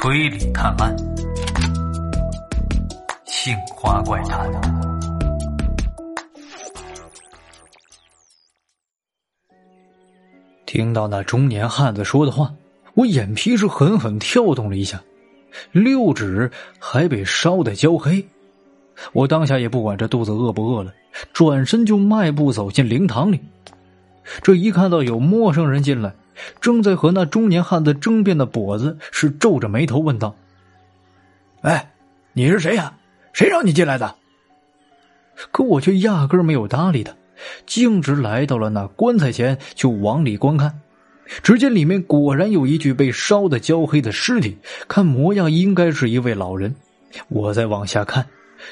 推理探案，杏花怪谈。听到那中年汉子说的话，我眼皮是狠狠跳动了一下，六指还被烧得焦黑。我当下也不管这肚子饿不饿了，转身就迈步走进灵堂里。这一看到有陌生人进来。正在和那中年汉子争辩的跛子是皱着眉头问道：“哎，你是谁呀？谁让你进来的？”可我却压根没有搭理他，径直来到了那棺材前，就往里观看。只见里面果然有一具被烧得焦黑的尸体，看模样应该是一位老人。我再往下看，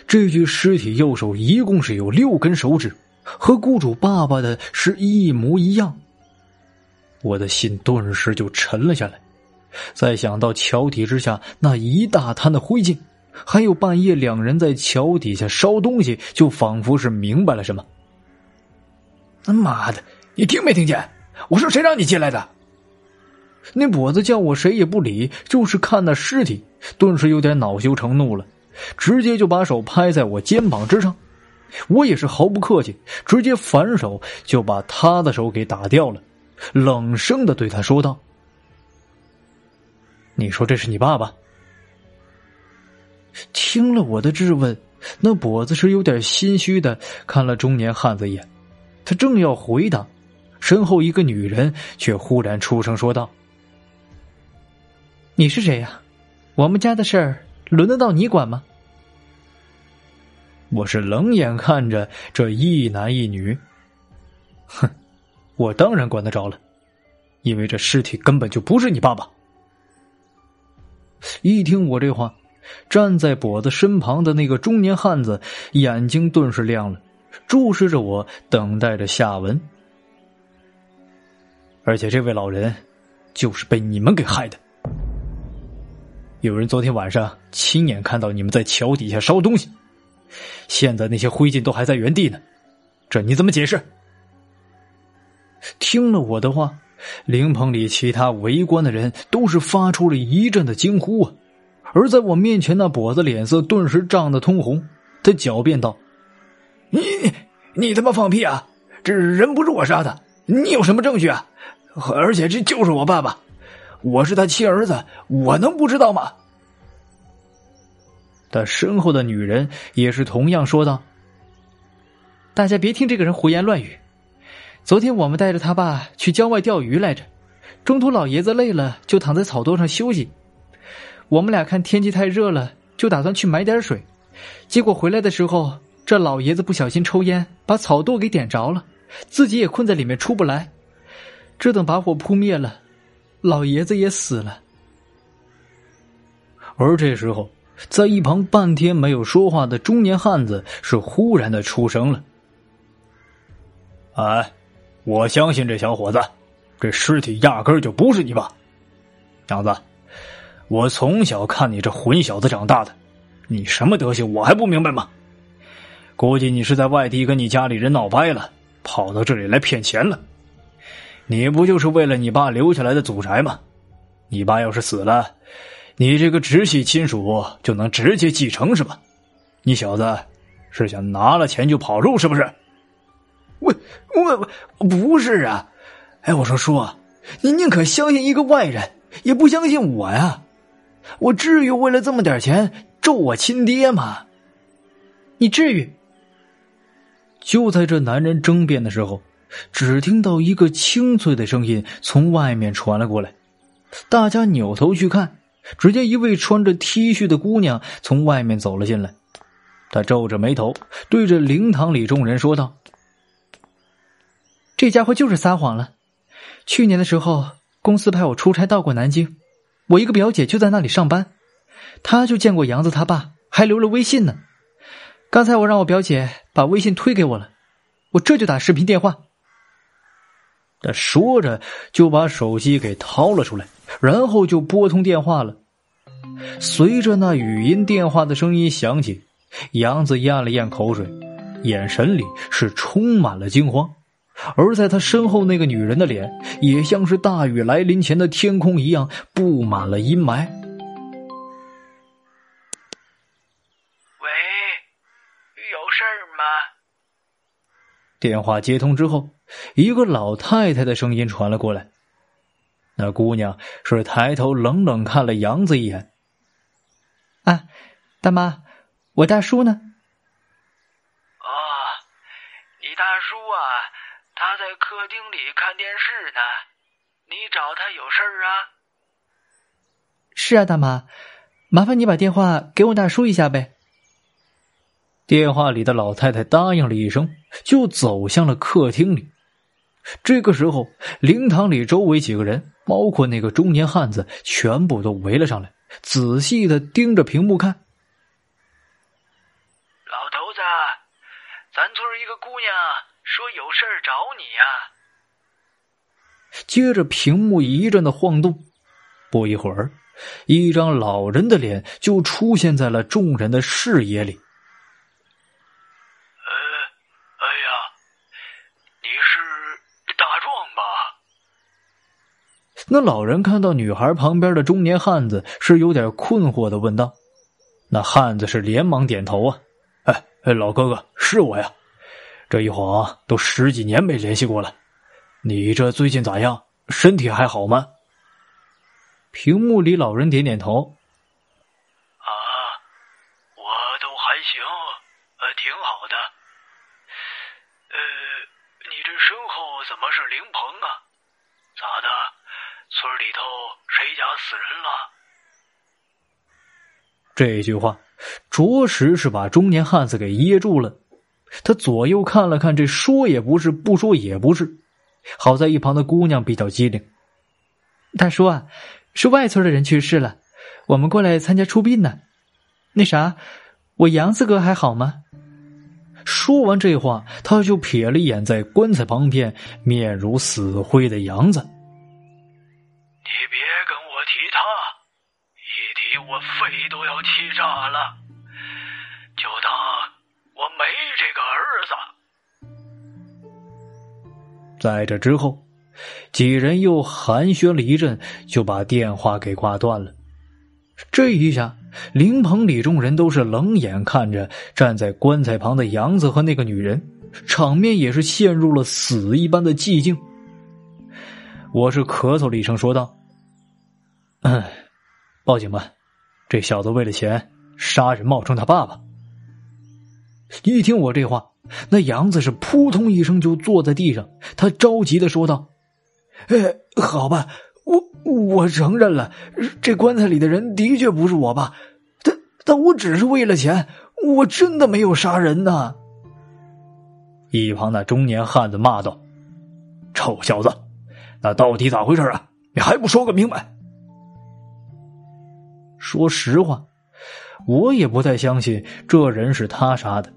这具尸体右手一共是有六根手指，和雇主爸爸的是一模一样。我的心顿时就沉了下来，再想到桥底之下那一大滩的灰烬，还有半夜两人在桥底下烧东西，就仿佛是明白了什么。他妈的，你听没听见？我说谁让你进来的？那跛子叫我谁也不理，就是看那尸体，顿时有点恼羞成怒了，直接就把手拍在我肩膀之上。我也是毫不客气，直接反手就把他的手给打掉了。冷声的对他说道：“你说这是你爸爸？”听了我的质问，那跛子是有点心虚的看了中年汉子一眼。他正要回答，身后一个女人却忽然出声说道：“你是谁呀？我们家的事儿轮得到你管吗？”我是冷眼看着这一男一女，哼。我当然管得着了，因为这尸体根本就不是你爸爸。一听我这话，站在跛子身旁的那个中年汉子眼睛顿时亮了，注视着我，等待着下文。而且这位老人，就是被你们给害的。有人昨天晚上亲眼看到你们在桥底下烧东西，现在那些灰烬都还在原地呢，这你怎么解释？听了我的话，灵棚里其他围观的人都是发出了一阵的惊呼啊！而在我面前那跛子脸色顿时涨得通红，他狡辩道：“你你他妈放屁啊！这人不是我杀的，你有什么证据啊？而且这就是我爸爸，我是他亲儿子，我能不知道吗？”他身后的女人也是同样说道：“大家别听这个人胡言乱语。”昨天我们带着他爸去郊外钓鱼来着，中途老爷子累了，就躺在草垛上休息。我们俩看天气太热了，就打算去买点水。结果回来的时候，这老爷子不小心抽烟，把草垛给点着了，自己也困在里面出不来。这等把火扑灭了，老爷子也死了。而这时候，在一旁半天没有说话的中年汉子是忽然的出声了：“哎。”我相信这小伙子，这尸体压根儿就不是你爸，娘子。我从小看你这混小子长大的，你什么德行我还不明白吗？估计你是在外地跟你家里人闹掰了，跑到这里来骗钱了。你不就是为了你爸留下来的祖宅吗？你爸要是死了，你这个直系亲属就能直接继承是吧？你小子是想拿了钱就跑路是不是？我我不是啊，哎，我说叔，你宁可相信一个外人，也不相信我呀。我至于为了这么点钱咒我亲爹吗？你至于？就在这男人争辩的时候，只听到一个清脆的声音从外面传了过来。大家扭头去看，只见一位穿着 T 恤的姑娘从外面走了进来。她皱着眉头，对着灵堂里众人说道。这家伙就是撒谎了。去年的时候，公司派我出差到过南京，我一个表姐就在那里上班，她就见过杨子他爸，还留了微信呢。刚才我让我表姐把微信推给我了，我这就打视频电话。他说着就把手机给掏了出来，然后就拨通电话了。随着那语音电话的声音响起，杨子咽了咽口水，眼神里是充满了惊慌。而在他身后那个女人的脸，也像是大雨来临前的天空一样，布满了阴霾。喂，有事儿吗？电话接通之后，一个老太太的声音传了过来。那姑娘是抬头冷冷看了杨子一眼。啊，大妈，我大叔呢？客厅里看电视呢。你找他有事儿啊？是啊，大妈，麻烦你把电话给我大叔一下呗。电话里的老太太答应了一声，就走向了客厅里。这个时候，灵堂里周围几个人，包括那个中年汉子，全部都围了上来，仔细的盯着屏幕看。老头子，咱村一个姑娘说有事儿找你呀。接着，屏幕一阵的晃动，不一会儿，一张老人的脸就出现在了众人的视野里。呃，哎呀，你是大壮吧那老人看到女孩旁边的中年汉子，是有点困惑的问道：“那汉子是连忙点头啊，哎哎，老哥哥，是我呀，这一晃都十几年没联系过了，你这最近咋样？身体还好吗？”屏幕里老人点点头：“啊，我都还行，呃，挺好的。呃，你这身后怎么是灵棚啊？咋的？”村里头谁家死人了？这句话着实是把中年汉子给噎住了。他左右看了看，这说也不是，不说也不是。好在一旁的姑娘比较机灵。大叔啊，是外村的人去世了，我们过来参加出殡呢。那啥，我杨子哥还好吗？说完这话，他就瞥了一眼在棺材旁边面如死灰的杨子。你别跟我提他，一提我肺都要气炸了。就当这个儿子。在这之后，几人又寒暄了一阵，就把电话给挂断了。这一下，灵棚里众人都是冷眼看着站在棺材旁的杨子和那个女人，场面也是陷入了死一般的寂静。我是咳嗽了一声，说道：“嗯，报警吧，这小子为了钱杀人，冒充他爸爸。”一听我这话，那杨子是扑通一声就坐在地上，他着急的说道：“哎，好吧，我我承认了，这棺材里的人的确不是我爸，但但我只是为了钱，我真的没有杀人呐。”一旁那中年汉子骂道：“臭小子！”那到底咋回事啊？你还不说个明白？说实话，我也不太相信这人是他杀的。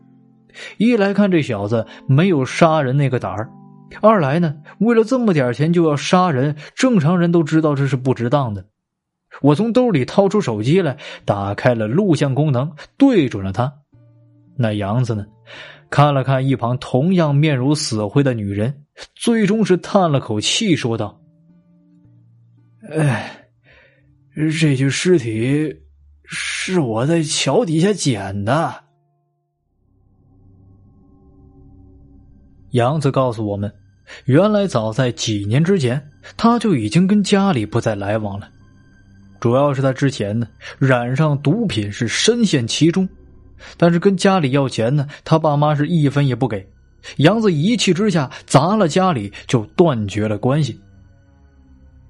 一来看这小子没有杀人那个胆儿，二来呢，为了这么点钱就要杀人，正常人都知道这是不值当的。我从兜里掏出手机来，打开了录像功能，对准了他。那杨子呢？看了看一旁同样面如死灰的女人，最终是叹了口气，说道：“哎，这具尸体是我在桥底下捡的。”杨子告诉我们，原来早在几年之前，他就已经跟家里不再来往了，主要是他之前呢染上毒品，是深陷其中。但是跟家里要钱呢，他爸妈是一分也不给。杨子一气之下砸了家里，就断绝了关系。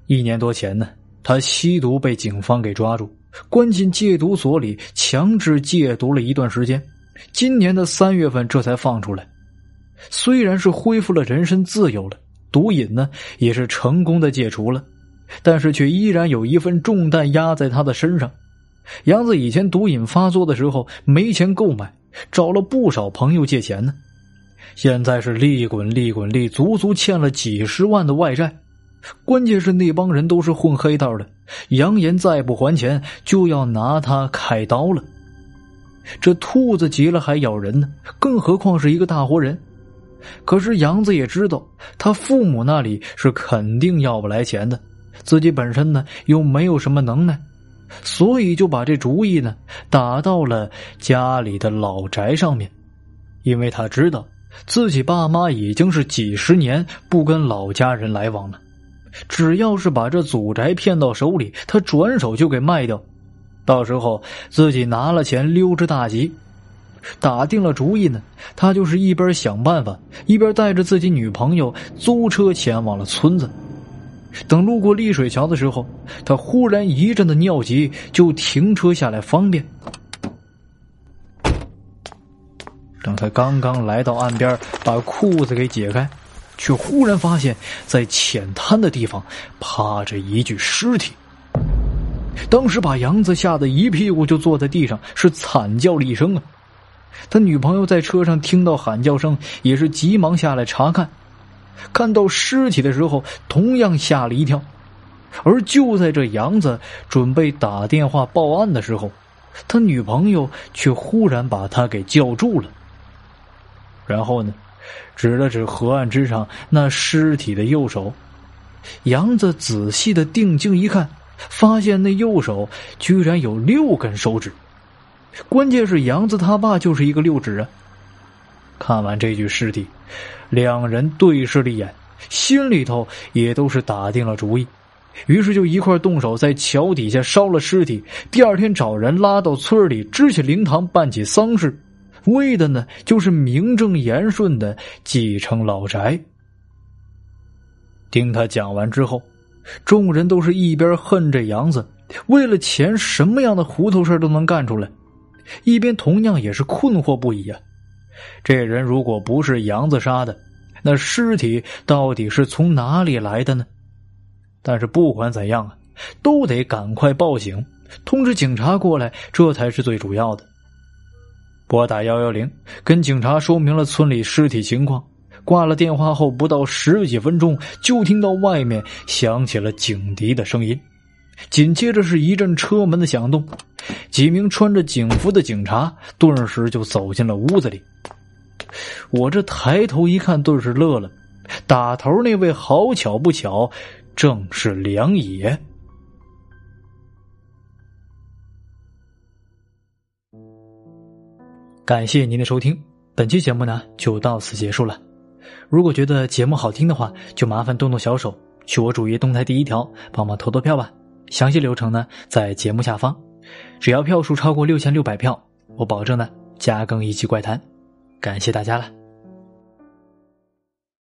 一年多前呢，他吸毒被警方给抓住，关进戒毒所里，强制戒毒了一段时间。今年的三月份这才放出来。虽然是恢复了人身自由了，毒瘾呢也是成功的戒除了，但是却依然有一份重担压在他的身上。杨子以前毒瘾发作的时候没钱购买，找了不少朋友借钱呢。现在是利滚利滚利，足足欠了几十万的外债。关键是那帮人都是混黑道的，扬言再不还钱就要拿他开刀了。这兔子急了还咬人呢，更何况是一个大活人。可是杨子也知道，他父母那里是肯定要不来钱的，自己本身呢又没有什么能耐。所以就把这主意呢打到了家里的老宅上面，因为他知道自己爸妈已经是几十年不跟老家人来往了，只要是把这祖宅骗到手里，他转手就给卖掉，到时候自己拿了钱溜之大吉。打定了主意呢，他就是一边想办法，一边带着自己女朋友租车前往了村子。等路过丽水桥的时候，他忽然一阵的尿急，就停车下来方便。等他刚刚来到岸边，把裤子给解开，却忽然发现，在浅滩的地方趴着一具尸体。当时把杨子吓得一屁股就坐在地上，是惨叫了一声啊！他女朋友在车上听到喊叫声，也是急忙下来查看，看到尸体的时候，同样吓了一跳。而就在这杨子准备打电话报案的时候，他女朋友却忽然把他给叫住了。然后呢，指了指河岸之上那尸体的右手，杨子仔细的定睛一看，发现那右手居然有六根手指。关键是杨子他爸就是一个六指啊！看完这具尸体，两人对视了一眼，心里头也都是打定了主意，于是就一块动手在桥底下烧了尸体。第二天找人拉到村里支起灵堂办起丧事，为的呢就是名正言顺的继承老宅。听他讲完之后，众人都是一边恨着杨子，为了钱什么样的糊涂事都能干出来。一边同样也是困惑不已啊！这人如果不是杨子杀的，那尸体到底是从哪里来的呢？但是不管怎样啊，都得赶快报警，通知警察过来，这才是最主要的。拨打幺幺零，跟警察说明了村里尸体情况。挂了电话后，不到十几分钟，就听到外面响起了警笛的声音。紧接着是一阵车门的响动，几名穿着警服的警察顿时就走进了屋子里。我这抬头一看，顿时乐了。打头那位，好巧不巧，正是梁野。感谢您的收听，本期节目呢就到此结束了。如果觉得节目好听的话，就麻烦动动小手，去我主页动态第一条帮忙投投票吧。详细流程呢，在节目下方。只要票数超过六千六百票，我保证呢加更一期怪谈。感谢大家了。